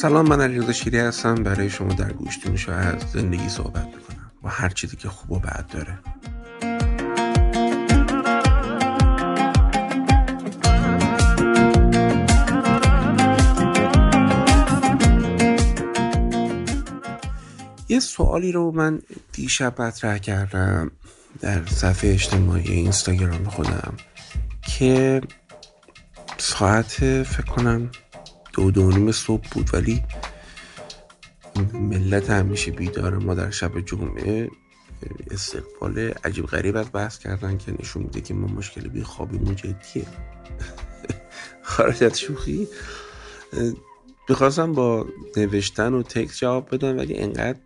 سلام من علیرضا شیری هستم. برای شما در گوشتون از زندگی صحبت می‌کنم. و هر چیزی که خوب و بد داره. یه سوالی رو من دیشب مطرح کردم در صفحه اجتماعی اینستاگرام خودم که ساعت فکر کنم دو دو نیم صبح بود ولی ملت همیشه بیدار ما در شب جمعه. استقبال عجیب غریب از بحث کردن که نشون میده که ما مشکل بی جدیه. خارج از شوخی. بخواستم با نوشتن و تکس جواب بدم ولی انقدر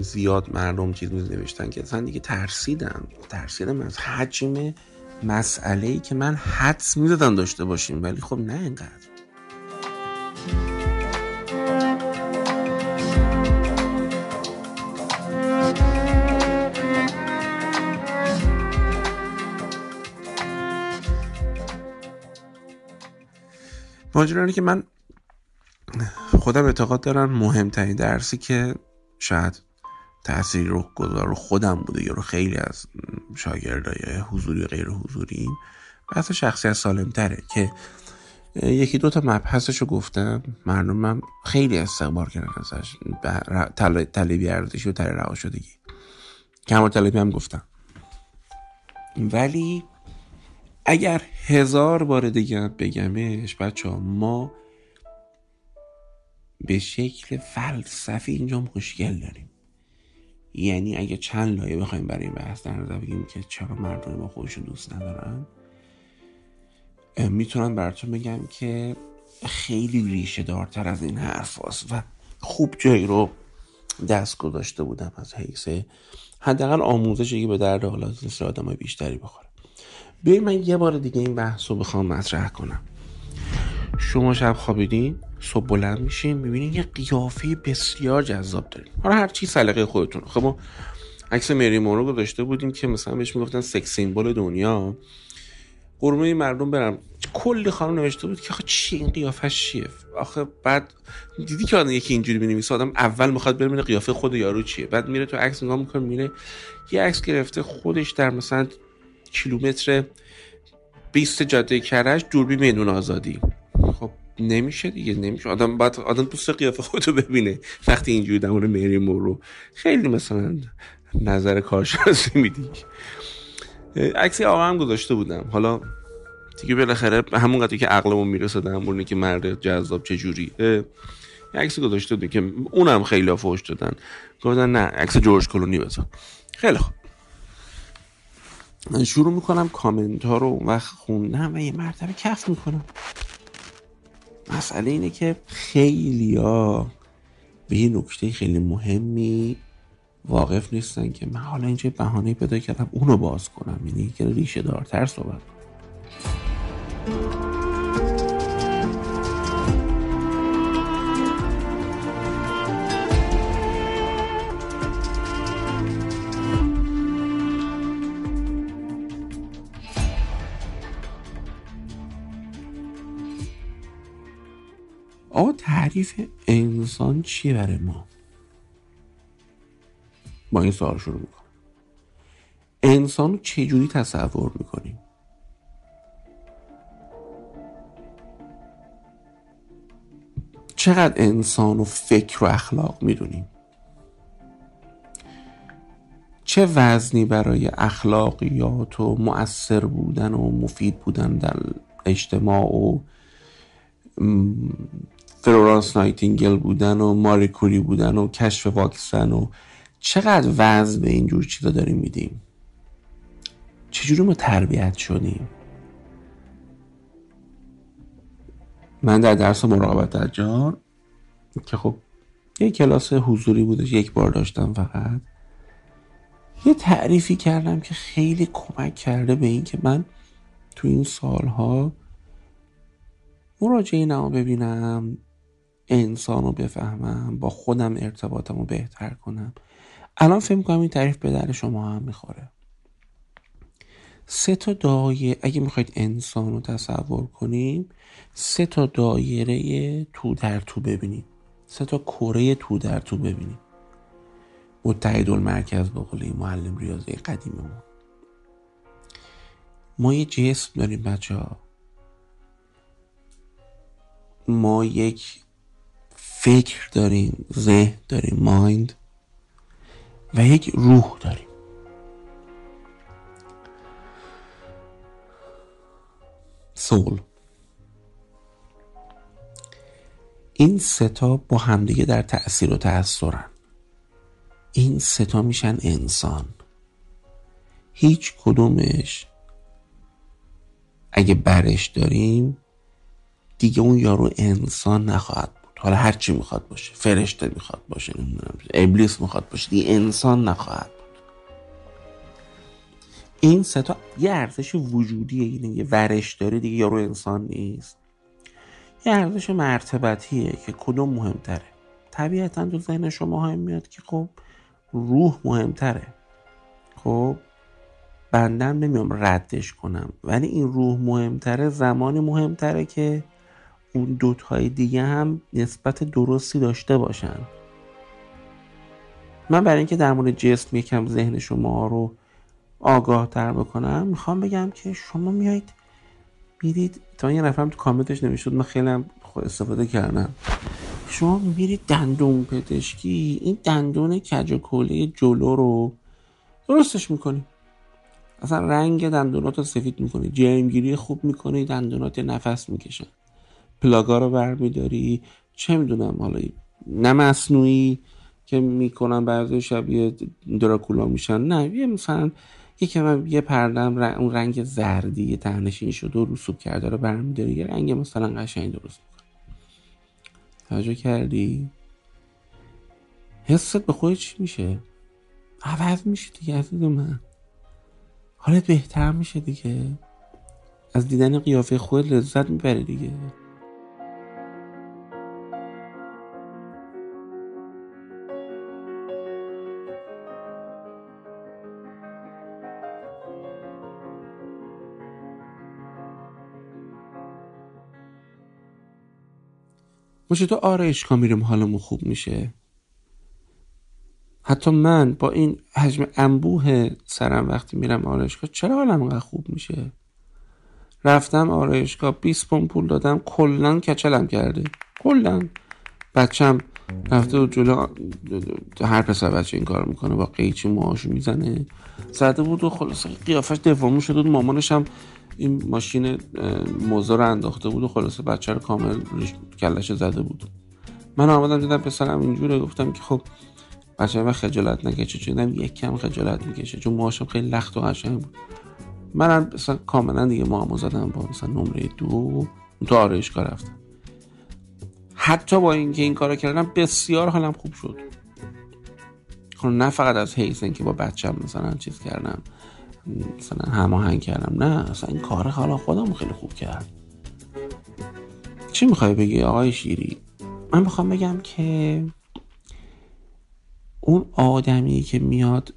زیاد مردم چیز نوشتن که اصلا دیگه ترسیدم. ترسیدم از حجم مسئله ای که من حدس می‌دادم داشته باشیم ولی خب نه اینقدر ماجرانی که من خودم اعتقاد دارم مهمترین درسی که شاید تاثیر رو گذار خودم بوده یا رو خیلی از شاگردای حضوری و غیر حضوری بحث شخصیت سالم تره که یکی دو تا مبحثش رو گفتم مردمم خیلی استقبال کردن ازش طلبی ارزشی و تله رها شدگی. کمال طلبی هم گفتم. ولی اگر هزار بار دیگه بگمش بچه ها ما به شکل فلسفی اینجا مشکل داریم. یعنی اگه چند لایه بخوایم برای این بحث در نظر بگیم که چرا مردم ما خودشون دوست ندارن می‌تونم براتون بگم که خیلی ریشه دارتر از این حرف هست و خوب جایی رو دست گذاشته بودم از حیث حداقل آموزشی که به درد حالات آدم بیشتری بخوره. بیاین من یه بار دیگه این بحث رو بخوام مطرح کنم. شما شب خوابیدین؟ صبح بلند میشین می‌بینین یه قیافه بسیار جذاب دارین. حالا هر چی سلیقه خودتون خب ما عکس مری مورو گذاشته بودیم که مثلا بهش می‌گفتن سکس سیمبل دنیا. قرمه مردم برم کلی خانم نوشته بود که آخه چی این قیافه چیه؟ آخه بعد دیدی که آدم یکی اینجوری بنویسه آدم اول می‌خواد ببینه قیافه خود یارو چیه. بعد میره تو عکس نگاه می‌کنه میره یه عکس گرفته خودش در مثلا کیلومتر 20 جاده کرج دوربی میدون آزادی. خب نمیشه دیگه نمیشه. آدم بعد آدم دوست قیافه خودتو ببینه. وقتی اینجوری در مورد مری مورو خیلی مثلا نظر کارشناسی میدی. عکسی آقا هم گذاشته بودم. حالا دیگه بالاخره همون قضیه که عقلمون می‌رسه در مورد که مرد جذاب چه جوری عکسی گذاشته بود که اونم خیلی فوش دادن. گفتن نه عکس جورج کلونی بذار. خیلی خوب. شروع می‌کنم کامنت ها رو وقت خوندم و یه مرتبه کف می‌کنم. مسئله اینه که خیلی ها به یه نکته خیلی مهمی واقف نیستن که من حالا اینجا بهانه پیدا کردم اونو باز کنم. یعنی که ریشه دارتر صحبت آقا تعریف انسان چیه برای ما؟ با این سوال شروع می‌کنم. انسان رو چجوری تصور می‌کنیم؟ چقدر انسان و فکر و اخلاق می‌دونیم؟ چه وزنی برای اخلاقیات و مؤثر بودن و مفید بودن در اجتماع و فلورانس نایتینگل بودن و ماریکوری بودن و کشف واکسن و چقدر وزن به اینجور چیزا داریم میدیم؟ چجوری ما تربیت شدیم؟ من در درس مراقبت دجال که خب یه کلاس حضوری بودش یک بار داشتم فقط. یه تعریفی کردم که خیلی کمک کرده به این که من تو این سالها مراجعه نما ببینم انسان رو بفهمم با خودم ارتباطم رو بهتر کنم. الان فکر کنم این تعریف به در شما هم می‌خوره. سه تا دایره اگه می‌خواید انسان رو تصور کنیم سه تا دایره تو در تو ببینید سه تا کره تو در تو ببینیم. متحد المرکز به قول معلم ریاضی قدیممون ما. یه جسم داریم بچه ها ما یک فکر داریم ذهن داریم مایند و یک روح داریم. سول. این ستا با همدیگه در تأثیر و تأثیرن این ستا میشن انسان. هیچ کدومش اگه برش داریم دیگه اون یارو انسان نخواهد حالا هر چی می‌خواد باشه. فرشته می‌خواد باشه نمی‌دونم. ابلیس می‌خواد باشه. دیگه انسان نخواهد بود. این ستا یه ارزش وجودیه اینه یه ورش داره دیگه یارو انسان نیست. یه ارزش مرتبتیه که کدوم مهمتره. طبیعتا تو ذهن شما های میاد که خب روح مهمتره. خب بندم نمیام ردش کنم. ولی این روح مهمتره زمانی مهمتره که اون دوتای دیگه هم نسبت درستی داشته باشن. من برای اینکه در مورد جسم یکم ذهن شما رو آگاه تر بکنم می‌خوام بگم که شما میایید میرید تا یه نفرم تو کامنتش نمی‌شد من خیلی هم استفاده کردم. شما میرید دندون پزشکی این دندون کج و کوله جلو رو درستش می‌کنی. اصلا رنگ دندونات رو سفید می‌کنی جرمگیری خوب می‌کنی دندونات نفس می‌کشن. پلاگا رو برمیداری؟ چه می‌دونم حالا نه مصنوعی که می‌کنن بعضی شبیه دراکولا میشن نه یه مثلا یکم یه پردم اون رنگ زردی تهنشین شده و رسوب کرده رو برمیداری یه رنگ مثلا قشنگ درست می‌کنه توجه کردی؟ حست به خود چی میشه؟ عوض میشه دیگه عزیز من. حالت بهتر میشه دیگه. از دیدن قیافه خود لذت می‌بره دیگه. چطور آرایشگاه میریم حالمون خوب میشه. حتی من با این حجم انبوه سرم وقتی میرم آرایشگاه چرا حالم انقدر خوب میشه؟ رفتم آرایشگاه 20 پون پول دادم کلا کچلم کرده کلا بچم رفته و جلو هر پسر بچه این کار می‌کنه با قیچی موهاشو می‌زنه. زده بود و خلاصه قیافش دفاعمو شده بود مامانش هم این ماشین موزه رو انداخته بود و خلاصه بچه رو کامل کلش زده بود. من آمدم دیدم پسرم اینجوره گفتم که خب بچه من خجالت نکشه. چون یک کم خجالت می‌کشه چون موهاشم خیلی لخت و قشنگ بود. منم مثلا کاملا دیگه موهامو زدم با مثلا نمره دو. تو آرایشگاه رفتم. حتی با اینکه این کارو کردم بسیار حالم خوب شد. خب نه فقط از حیث که با بچم مثلا چیز کردم. مثلا هماهنگ کردم. نه اصلا این کار حالا خودم خیلی خوب کرد چی می‌خوای بگی آقای شیری؟ من می‌خوام بگم که اون آدمی که میاد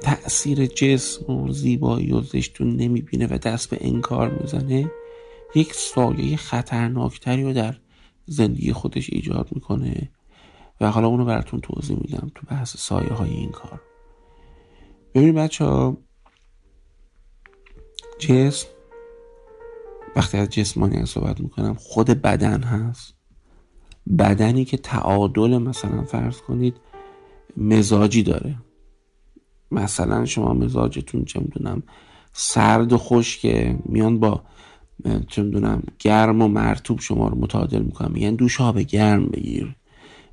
تأثیر جسم و زیبایی و زشتون نمی‌بینه و دست به انکار می‌زنه یک سایه خطرناکتری رو در زندگی خودش ایجاد می‌کنه. و حالا اونو براتون توضیح میدم تو بحث سایه های این کار. ببینید بچه ها جسم وقتی از جسمانی صحبت می‌کنم خود بدن هست. بدنی که تعادل مثلا فرض کنید مزاجی داره. مثلا شما مزاجتون چه می‌دونم سرد و خشکه میان با چه می‌دونم گرم و مرتوب شما رو متعادل می‌کنن میگن دوش آب گرم بگیر.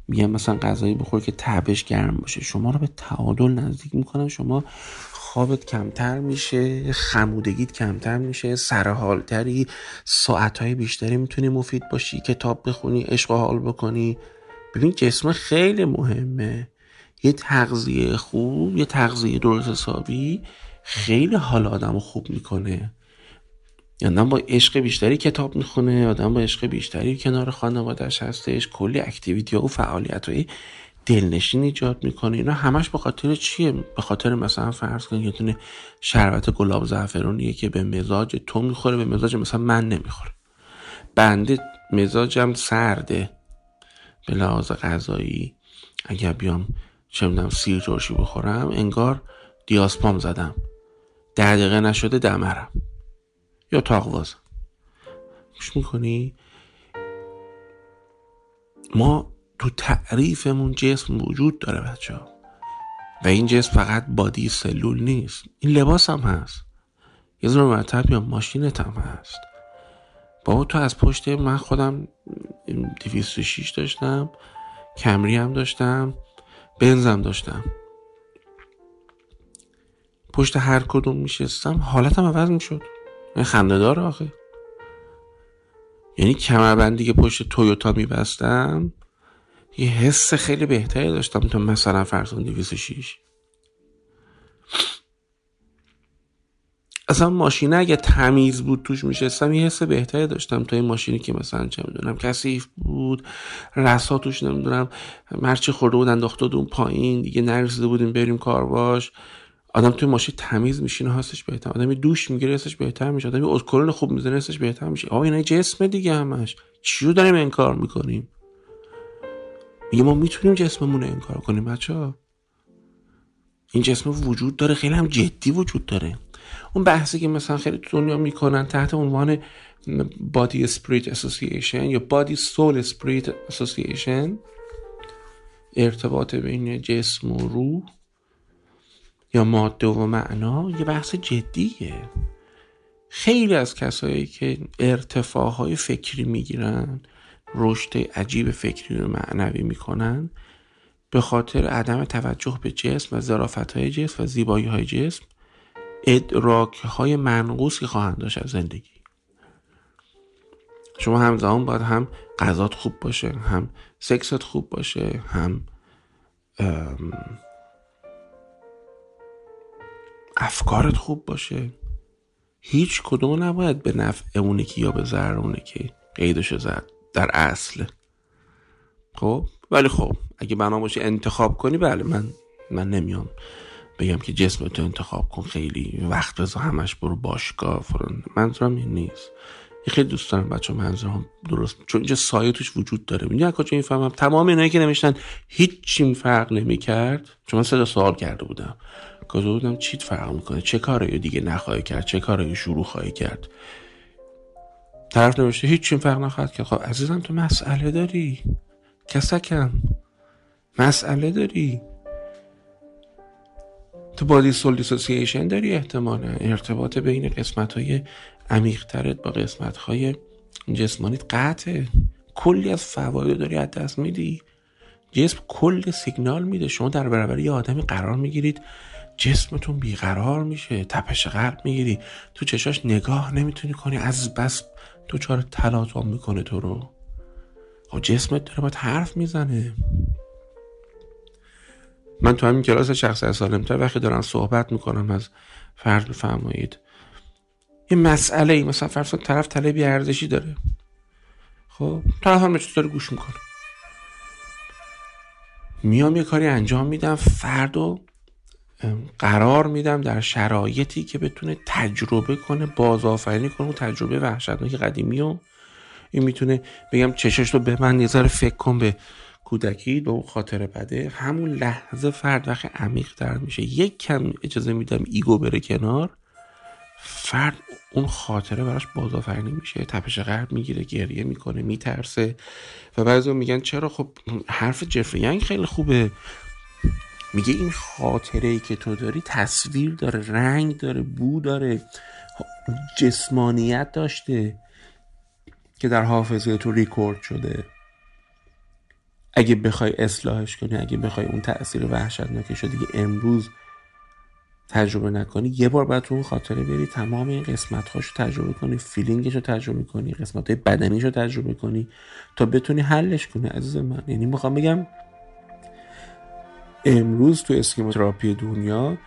میگن مثلا غذایی بخور که تبش گرم باشه. شما رو به تعادل نزدیک می‌کنن شما خوابت کمتر میشه خمودگیت کمتر میشه سرحالتری ساعتهای بیشتری می‌تونی مفید باشی کتاب بخونی عشق حال بکنی. ببین جسم خیلی مهمه. یه تغذیه خوب یه تغذیه درست حسابی خیلی حال آدم خوب می‌کنه. آدم با عشق بیشتری کتاب می‌خونه آدم با عشق بیشتری کنار خانوادش هستش کلی اکتیویتی و فعالیت های دلنشین ایجاد می‌کنه. اینا همش به خاطر چیه؟ به خاطر مثلا فرض کن یه دونه شربت گلاب زعفرونیه که به مزاج تو می‌خوره به مزاج مثلا من نمی‌خوره. بنده مزاجم سرده. به لحاظ غذایی اگر بیام چه می‌دونم سیر ترشی بخورم انگار دیاسپام زدم. ده دقیقه نشده دمرم. یا تاقوازم گوش می‌کنی؟ ما تو تعریفمون جسم وجود داره بچه ها و این جسم فقط بادی سلول نیست. این لباس هم هست. یه ذره مرتب یا ماشینت هم هست. بابا تو از پشت من خودم 206 داشتم. کمری هم داشتم. بنزم داشتم. پشت هر کدوم میشستم حالتم عوض می‌شد. خنده داره آخه. یعنی کمربندی که پشت تویوتا میبستم یه حس خیلی بهتری داشتم تا مثلا فرسون 206 اصلا ماشینه اگه تمیز بود توش میشستم یه حس بهتری داشتم تا این ماشینی که مثلا چه می‌دونم کثیف بود رسا توش نمی‌دونم مرچی خورده بود انداخته اون پایین دیگه نرسیده بودیم بریم کار باش آدم توی ماشین تمیز میشینه هستش بهتر. آدمی دوش می‌گیره هستش بهتر میشه. آدمی اسکرون خوب می‌زنه هستش بهتر میشه. آقا اینا جسم دیگه همش. چیو داریم انکار می‌کنیم؟ میگه ما می‌تونیم جسممون رو انکار کنیم بچه ها این جسم وجود داره خیلی هم جدی وجود داره. اون بحثی که مثلا خیلی دنیا می‌کنن تحت عنوان body spirit association یا body soul spirit association ارتباط بین جسم و روح. یا ماده و معنا یه بحث جدیه. خیلی از کسایی که ارتفاعهای فکری می‌گیرن رشد عجیب فکری و معنوی می‌کنن به خاطر عدم توجه به جسم و ظرافت های جسم و زیبایی های جسم ادراک های منقوصی خواهند داشت از زندگی. شما همزمان باید هم غذات خوب باشه هم سکست خوب باشه هم افکارت خوب باشه. هیچ کدوم نباید به نفع اونه که یا به ضرر اونه که قیدشو زد. در اصل. خب؟ ولی خب اگه بنا باشه انتخاب کنی بله من من نمیام بگم که جسمتو انتخاب کن خیلی وقت بذار همش برو باشگاه فرون منظورم این نیست. خیلی دوست دارم بچه منظورم درست چون اینجا سایه توش وجود داره. می‌دونی کجا این فهمم تمام اینایی که نوشتن هیچ فرق نمی‌کرد. چون من سه سوال کرده بودم. گفته بودم چیت فرق می‌کنه؟ چه کاری دیگه نخواهی کرد؟ چه کاری شروع خواهی کرد؟ طرف نوشته هیچ فرق نخواهد کرد. خب عزیزم تو مسئله داری؟ کسکم مسئله داری؟ تو بادی سول دیسوسییشن داری احتمالا؟ ارتباط بین قسمت های عمیقترت با قسمت های جسمانیت قطعه. کلی از فواید داری از دست میدی. جسم کل سیگنال میده. شما در برابر یه آدمی قرار می‌گیرید جسمتون بیقرار میشه تپش قلب می‌گیری تو چشاش نگاه نمی‌تونی کنی از بس تو چهار تلاطم می‌کنه تو رو. خب جسمت داره باید حرف می‌زنه. من تو همین کلاس شخص سالمتر وقتی دارم صحبت می‌کنم از فرض بفرمایید. یه مسئله ای مثلا فرض طرف طلبی ارزشی داره. خب طرف هم داره گوش می‌کنه. میام یه کاری انجام میدم فرد قرار میدم در شرایطی که بتونه تجربه کنه بازآفرینی کنه و تجربه وحشتناک قدیمی و این می‌تونه بگم چشش رو به من یه فکر کن به کودکی به اون خاطر بده. همون لحظه فرد وقت عمیق تر میشه یک کم اجازه میدم ایگو بره کنار. فرد اون خاطره براش بازآفرینی میشه تپش قلب می‌گیره گریه می‌کنه میترسه. و بعضی میگن چرا؟ خب حرف جفری خیلی خوبه. میگه این خاطره ای که تو داری تصویر داره رنگ داره بو داره جسمانیت داشته که در حافظه تو ریکورد شده. اگه بخوای اصلاحش کنی اگه بخوای اون تاثیر وحشتناکش رو دیگه امروز تجربه نکنی یه بار باید تو اون خاطره بری تمام این قسمت رو تجربه کنی feeling ش رو تجربه کنی قسمت های بدنیش رو تجربه کنی تا بتونی حلش کنی. عزیز من یعنی می‌خوام بگم امروز تو schema therapy دنیا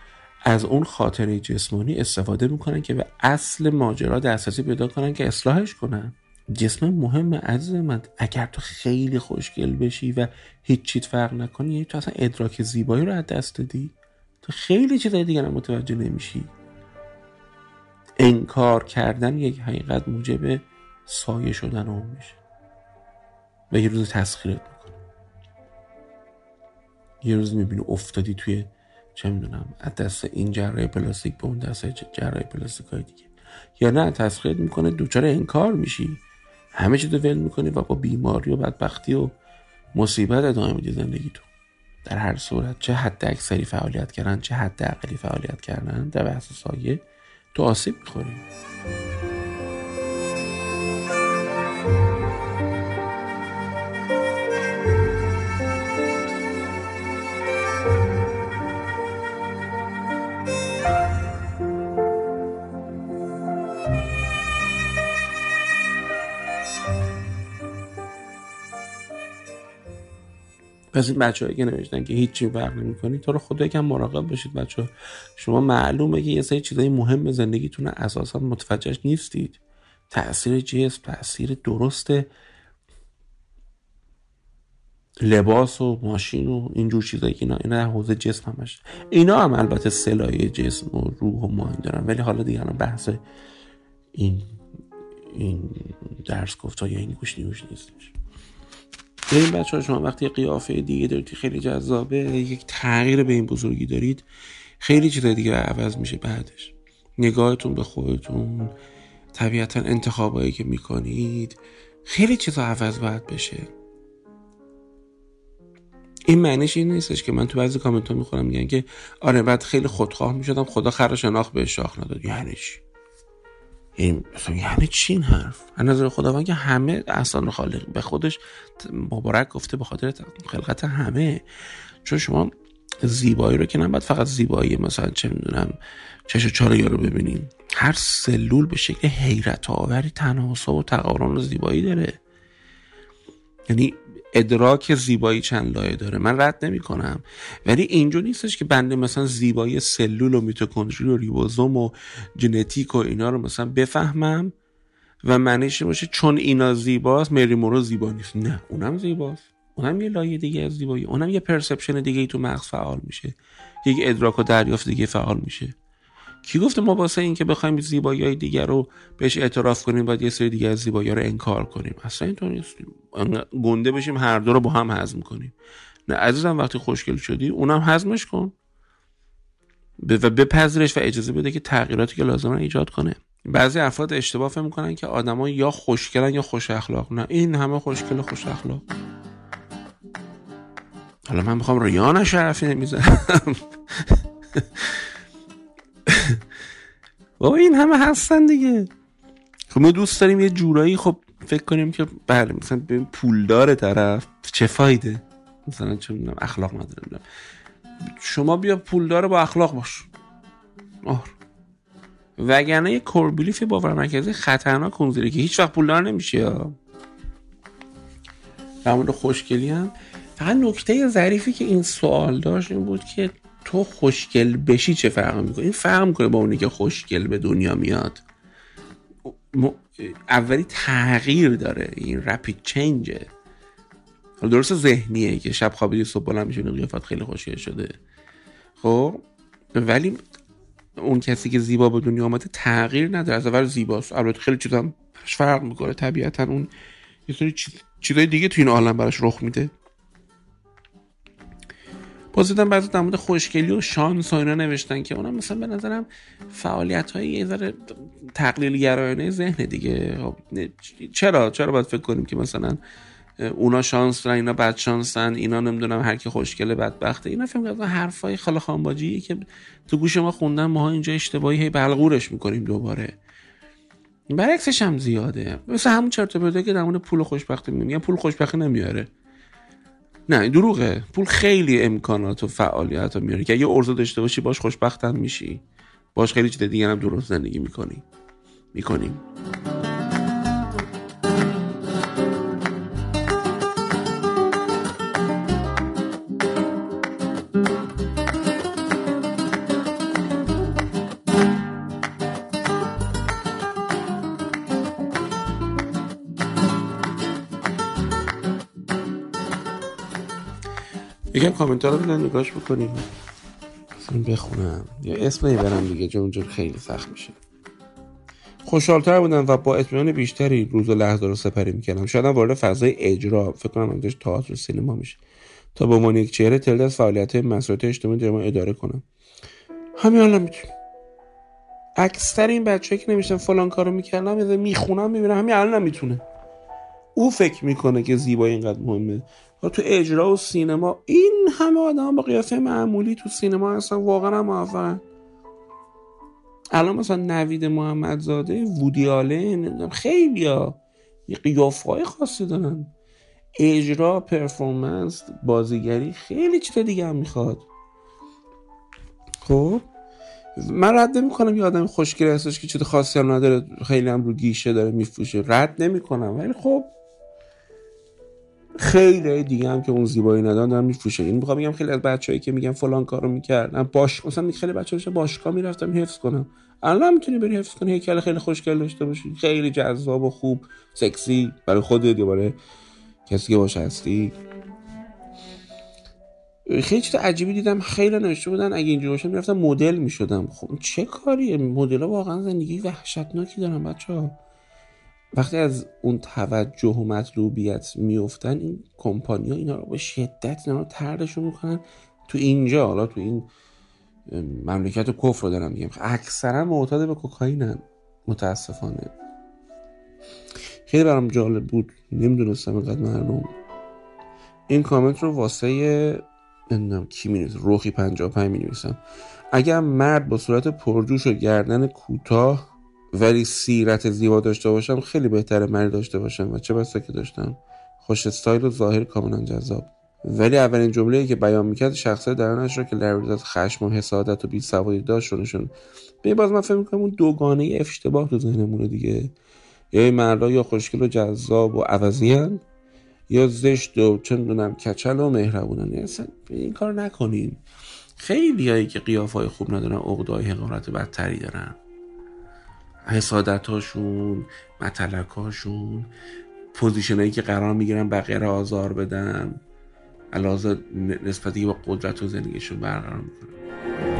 از اون خاطره جسمانی استفاده می‌کنن که به اصل ماجرا دسترسی پیدا کنن که اصلاحش کنن. جسم مهم عزیز من اگر تو خیلی خوشگل بشی و هیچ چیت فرق نکنی یعنی تو اصلا ادراک زیبایی رو از دست دادی تو خیلی چیزای دیگر هم متوجه نمیشی. انکار کردن یک حقیقت موجب سایه شدن اون میشه و یه روز تسخیرت یه روز می‌بینی افتادی توی چه می‌دونم از دست این جراح پلاستیک به اون دست جراح پلاستیک های دیگه. یا نه تسخیرت می‌کنه دوچار انکار میشی. همه چیز ول می‌کنی و با بیماری و بدبختی و مصیبت ادامه میدی زندگی تو. در هر صورت چه حد اکثری فعالیت کردن چه حد اقلی فعالیت کردن در بحث سایه تو آسیب می‌خوری. پس این بچه که نوشتن که هیچی فرق نمی‌کنی تو رو خدا یکم مراقب باشید بچه شما معلومه که یه سری چیزای مهم زندگیتون اساسا متوجهش نیستید. تاثیر جسم تاثیر درست لباس و ماشین و اینجور چیزایی که اینا اینا حوزه جسم همش. اینا هم البته سلایه جسم و روح و ماین دارن. ولی حالا دیگه بحث این این درس گفت یا این گوش نیوش نیستش. این بچه ها شما وقتی قیافه دیگه دارید خیلی جذابه یک تغییر به این بزرگی دارید خیلی چیزای دیگه عوض میشه بعدش. نگاهتون به خودتون طبیعتا انتخابایی که می‌کنید خیلی چیزا عوض باید بشه. این معنیش این نیستش که من تو بعضی کامنت ها می‌خورم میگن که آره بعد خیلی خودخواه می‌شدم خدا خر شناخت به شاخ نداد. یعنی چی؟ این یعنی چی این حرف. از نظر خداوند که همه اصلا خالق. به خودش مبارک گفته به خاطر خلقت همه. چون شما زیبایی رو که نباید فقط زیبایی مثلا چه می‌دونم چش چاره رو ببینیم هر سلول به شکل حیرت آوری تناسب و تقارن و زیبایی داره. یعنی ادراک زیبایی چند لایه داره. من رد نمی کنم ولی اینجا نیستش که بنده مثلا زیبایی سلول و میتوکندری و ریبوزوم و ژنتیک و اینا رو مثلا بفهمم و معنیش باشه چون اینا زیباست مری مورو زیبا نیست. نه اونم زیباست. اونم یه لایه دیگه از زیبایی. اونم یه پرسپشن دیگه ای تو مغز فعال میشه. یک ادراک و دریافت دیگه فعال میشه. کی گفته ما واسه این که بخوایم زیبایی های دیگر رو بهش اعتراف کنیم باید یه سری دیگه زیبایی رو انکار کنیم. اصلا اینطور نیستیم. گنده بشیم هر دو رو با هم هضم کنیم. نه عزیزم وقتی خوشگل شدی اونم هضمش کن. و بپذیرش و اجازه بده که تغییراتی که لازم ایجاد کنه. بعضی افراد اشتباه فهم می‌کنن که آدما یا خوشگلن یا خوش اخلاق. نه این همه خوشگل خوش اخلاق. حالا من می‌خوام ریان شرفی نمی‌زنم. بابا این همه هستن دیگه. خب ما دوست داریم یه جورایی خب فکر کنیم که بله مثلا به پولدار طرف چه فایده؟ مثلا می‌دونم اخلاق نداره شما بیا پولدار با اخلاق باش. آه وگرنه یه کوربیلیف باور مرکزی خطرناک اون که هیچ وقت پولدار نمیشه. در مورد خوشگلی هم. فقط نکته ظریفی که این سوال داشت این بود که تو خوشگل بشی چه فرق می‌کنه؟ این فرق می‌کنه با اونی که خوشگل به دنیا میاد. اولی تغییر داره. این رپید چینجه درست ذهنیه که شب خوابیدی صبح بلند میشه قیافت خیلی خوشگل شده. خب ولی اون کسی که زیبا به دنیا آمده تغییر نداره. از اول زیباست. البته خیلی چیزا فرق می‌کنه. طبیعتا اون یه سری چیزای دیگه تو این عالم براش رخ میده. باز دیدم بعضی در مورد خوشگلی و شانس و اینا نوشتن که اونم مثلا به نظرم فعالیت های یه ذره تقلیل گرایانه ذهن دیگه. خب، چرا؟ چرا باید فکر کنیم که مثلا اونا شانس دارن اینا بد شانسن اینا نمی‌دونم هر کی خوشگله بدبخته. اینا فکر کنم حرفای خاله خانباجی که تو گوش ما خوندن ما اینجا اشتباهی هی بلغورش می‌کنیم دوباره. برعکسش هم زیاده. مثل همون چرت و که در مورد پول خوشبختی میگن پول خوشبختی نمیاره. نه دروغه. پول خیلی امکانات و فعالیت رو میاره که اگه ارزو داشته باشی باش خوشبخت هم میشی. باش خیلی چیز دیگه هم درست زندگی می‌کنی. می‌کنیم. یکم کامنت رو بدن نگاش بکنیم بخونم. یا اسم برم دیگه جون جون خیلی سخت میشه. خوشحالتر بودم و با اطمینان بیشتری روز و لحظه رو سپری می‌کردم. شاید وارد فضای اجرا فکر کنم داشت تئاتر سینما میشه. تا به عنوان یک چهره تلد از فعالیت مسئولیت اجتماعی در اداره کنم. همین الان می‌تونم. اکثر این بچه که نمیشتن فلان کارو می‌کردم می‌خونم می‌بینم همین الان او فکر می‌کنه که زیبایی اینقدر مهمه. و تو اجرا و سینما این همه آدم با قیافه معمولی تو سینما هستن واقعا موفقن. الان مثلا نوید محمدزاده وودی آلن خیلی ها قیافه های خاصی دارن. اجرا پرفورمنس بازیگری خیلی چیز دیگه هم می‌خواد. خب؟ من رد نمی کنم یه آدم خوشگل هستش که چیز خاصی هم نداره خیلی هم رو گیشه داره میفروشه. رد نمی کنم ولی خب خیلی دیگه هم که اون زیبایی ندارن دارن میفروشه این می‌خوام بگم خیلی از بچه‌ای که میگن فلان کارو می‌کردن باش مثلا خیلی بچه‌ها باشگاه می‌رفتم حفظ کنم الان می‌تونی بری حفظ کنی هیکل خیلی خوشگل داشته باشی. خیلی جذاب و خوب سکسی. برای خودت یا برای کسی که باش هستی. خیلی چیز عجیبی دیدم خیلی نوشته بودن اگه اینجوری باشم می‌رفتم مدل می‌شدم خب چه کاریه؟ مدل واقعا زندگی وحشتناکی دارن بچه ها وقتی از اون توجه و مطلوبیت میفتن این کمپانی ها اینا رو به شدت اینا رو تردشون می‌کنن. تو اینجا حالا تو این مملکت کفر رو دارم میگم. اکثرا معتاد به کوکائینن متاسفانه. خیلی برام جالب بود. نمی‌دونستم اینقدر مردم این کامنت رو واسه نمی‌دونم کی می روخی 55 می نویسم اگر مرد با صورت پرجوش و گردن کوتاه ولی سیرت زیبا داشته باشم خیلی بهتره مرد داشته باشم و چه بسا که داشتم. خوش استایل و ظاهر کاملا جذاب. ولی اولین جمله‌ای که بیان می‌کرد شخصیت درونش رو که از خشم و حسادت و بیسوادی داشت نشون به باز من فکر می‌کنم اون دوگانه اشتباه تو ذهنمونه دیگه. یا مردا یا خوشگل و جذاب و عوضی یا زشت و چه می‌دونم کچل و مهربونن. اصلا این کار نکنین. خیلی هایی که قیافه خوب ندارن عقدای حقارت بدتری دارن. حسادت هاشون متلک هاشون پوزیشن هایی که قرار می‌گیرن بقیه را آزار بدن. علاوه نسبتی با قدرت و زندگیشون برقرار می‌کنن.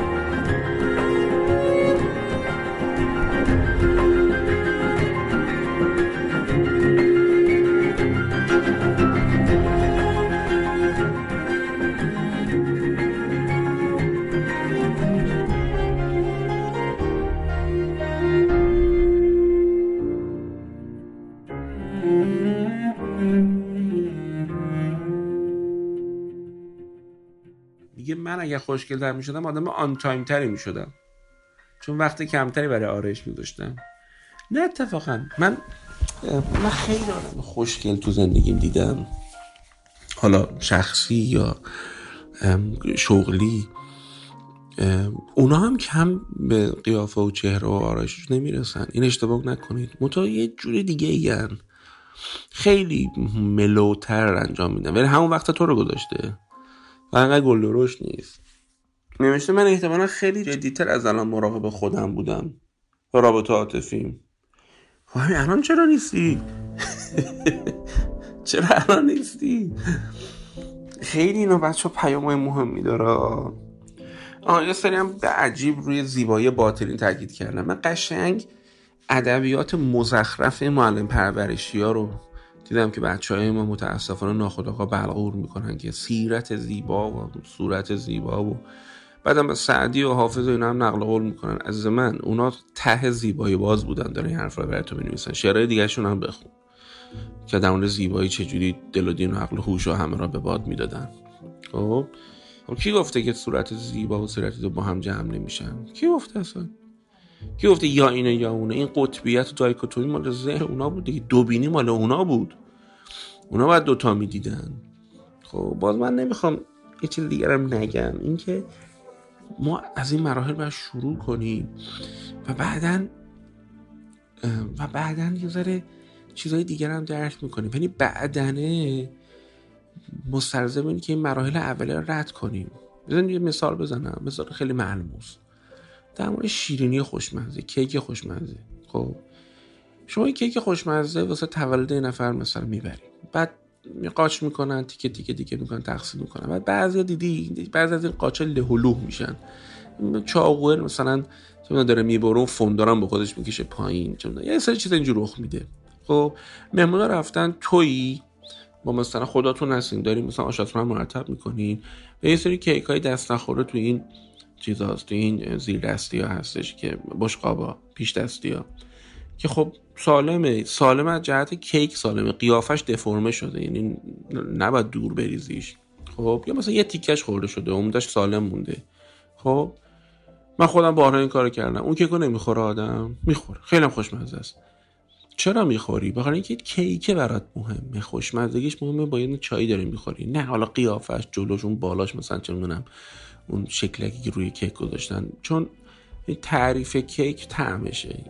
اگر خوشگل در می‌شدم آدم آن تایم تری می‌شدم. چون وقت کمتری برای آرایش میذاشتم نه اتفاقا. من من خیلی آدم خوشگل تو زندگیم دیدم. حالا شخصی یا شغلی اونا هم کم به قیافه و چهره و آرایشش نمی‌رسن. این اشتباه نکنید. متا یه جور دیگه ایگن خیلی ملوتر انجام میدن. ولی همون وقت تو رو گذاشته. و انقدر گل درشت نیست. نمیشه من احتمالا خیلی جدیتر از الان مراقب خودم بودم. و رابطه عاطفیم خب الان چرا نیستی؟ چرا الان نیستی؟ خیلی اینا بچه پیام های مهمی داره. آه یه سری هم به عجیب روی زیبایی باطنی تاکید کردم من قشنگ ادبیات مزخرف معلم پرورشی ها رو دیدم که بچه های ما متاسفانه ناخداغا بلغور می‌کنن که سیرت زیبا و صورت زیبا و بعدم سعدی و حافظ و اینا هم نقل قول می‌کنن. از من اونا ته زیبایی باز بودن. داره این حرف رو برای تو می‌نویسن شعرهای دیگه هم بخون. که در مورد زیبایی چجوری دل و دین و عقل و هوش و همه را به باد می‌دادن. خب؟ خب کی گفته که صورت زیبا و صورت با هم جمع نمیشن؟ کی گفته اصلا؟ کی گفته یا اینه یا اونه؟ این قطبیت و دایکوتومی مال ذهن اونا بود دیگه. دوبینی مال اونا بود. اونا باید دوتا می‌دیدن. خب باز من نمی‌خوام یه چیز دیگرم نگم. اینکه ما از این مراحل باید شروع کنیم و بعدا و بعدا یه ذره چیزهای دیگر هم درک می‌کنیم. یعنی بعدنه مستلزم که این مراحل اولیه رو رد کنیم. بزن یه مثال بزنم. مثال خیلی ملموس در مورد شیرینی خوشمزه کیک خوشمزه. خب شما کیک خوشمزه واسه تولد نفر مثلا می‌برید. بعد قاچ می‌کنن تیکه تیکه تیکه می‌کنن تقسیم می‌کنن. بعد بعضی دیدی بعضی از این قاچ لهولوه میشن. چاقوه مثلا چون داره می‌بره اون فوندارم با خودش می‌کشه پایین چون یه سری چیز اینجور رخ میده. خب مهمونا رفتن تویی با مثلا خداتون هستین داریم مثلا آشاتون مرتب می‌کنین. و یه سری کیک های دست نخوره تو این چیز تو این زیر دستی ها هستش که بشقابا پیش دستی ها که خب سالمه. سالم از جهت کیک سالمه. قیافش دفرمه شده. یعنی نباید دور بریزیش. خب یا مثلا یه تیکش خورده شده. عمدش سالم مونده. خب من خودم بارها این کارو کردم. اون کیکو نمی‌خوره آدم. می‌خوره. خیلی خوشمزه است. چرا می‌خوری؟ بخاطر اینکه کیک برات مهمه. خوشمزگیش مهمه. با یه چایی داری می‌خوری. نه حالا قیافش جلوش اون بالاش مثلا چه می‌دونم. اون شکلکی روی کیک گذاشتن. چون تعریف کیک طعمشه.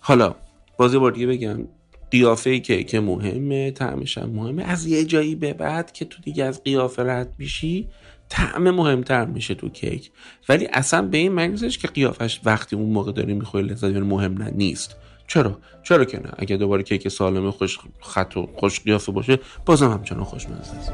حالا بازی بار دیگه بگم قیافه کیک مهمه طعمش هم مهمه. از یه جایی به بعد که تو دیگه از قیافه رد میشی طعم مهمتر میشه تو کیک. ولی اصلا به این معنی که قیافش وقتی اون موقع داری می‌خوری لذت مهم نه نیست. چرا؟ چرا که نه؟ اگه دوباره کیک سالم خوش خط و خوش قیافه باشه بازم همچنان خوشمزه است.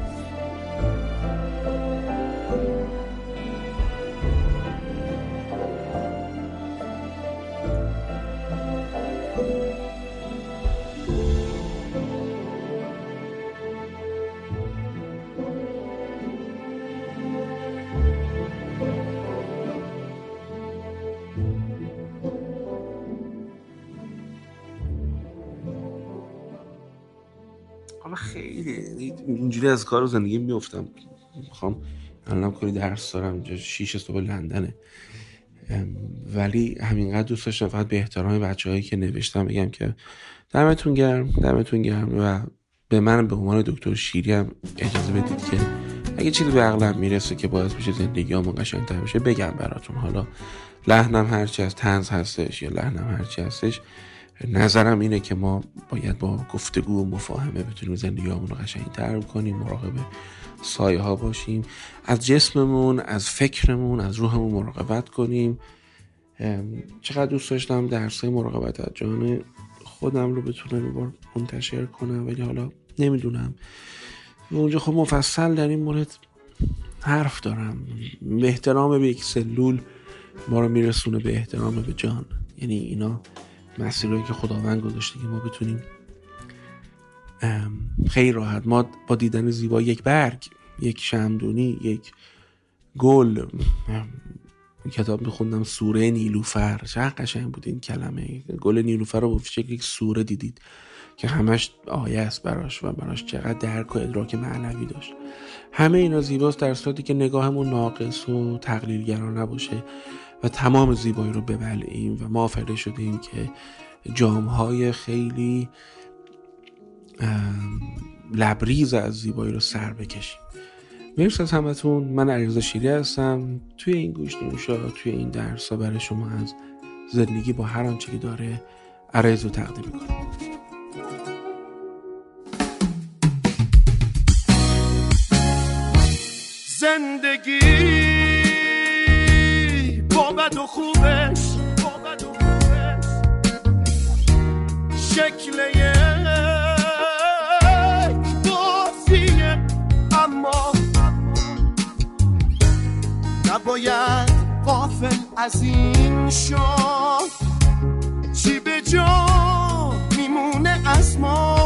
اینجوری از کار و زندگی میفتم می‌خوام الان کلی درس دارم شیش صبح لندنه. ولی همینقدر دوست داشتم فقط به احترام بچه هایی که نوشتم بگم که دمتون گرم دمتون گرم و به من به عنوان دکتر شیری هم اجازه بدید که اگه چیزی به عقلم می‌رسه که باعث میشه زندگی همون قشنگتر بشه بگم براتون. حالا لحنم هرچی از تنز هستش یا لحنم هرچی هستش نظرم اینه که ما باید با گفتگو و مفاهمه بتونیم زندگی رو قشنگ تر کنیم مراقب سایه ها باشیم از جسممون از فکرمون از روحمون مراقبت کنیم. چقدر دوست داشتم درسای مراقبت از جان خودم رو بتونم بار منتشر کنم ولی حالا نمی‌دونم. اونجا خب مفصل در این مورد حرف دارم. احترام به یک سلول ما رو میرسونه به احترام به جان. یعنی اینا مسیرهایی که خداوند گذاشته که ما بتونیم خیلی راحت. ما با دیدن زیبا یک برگ یک شمدونی یک گل. کتاب میخوندم سوره نیلوفر. چه قشنگ بود این کلمه. گل نیلوفر رو به شکل یک سوره دیدید که همش آیه است براش و براش چقدر درک و ادراک معنوی داشت. همه اینا زیباست در صورتی که نگاهمون ناقص و تقلیلگرا نباشه. و تمام زیبایی رو ببلعیم و ما آفریده شدیم که جامهای خیلی لبریز از زیبایی رو سر بکشیم. مرسی از همتون. من علیرضا شیری هستم. توی این گوش نوشا توی این درس ها برای شما از زندگی با هر آنچه که داره عرض رو تقدیم می‌کنم. زندگی شکل یک بازیه اما نباید قافل از این شد چی به جا میمونه از ما؟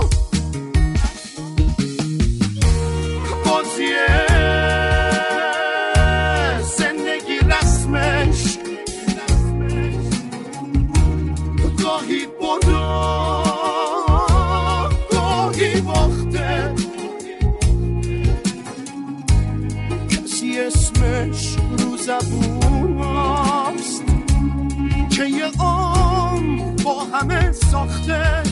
ساخته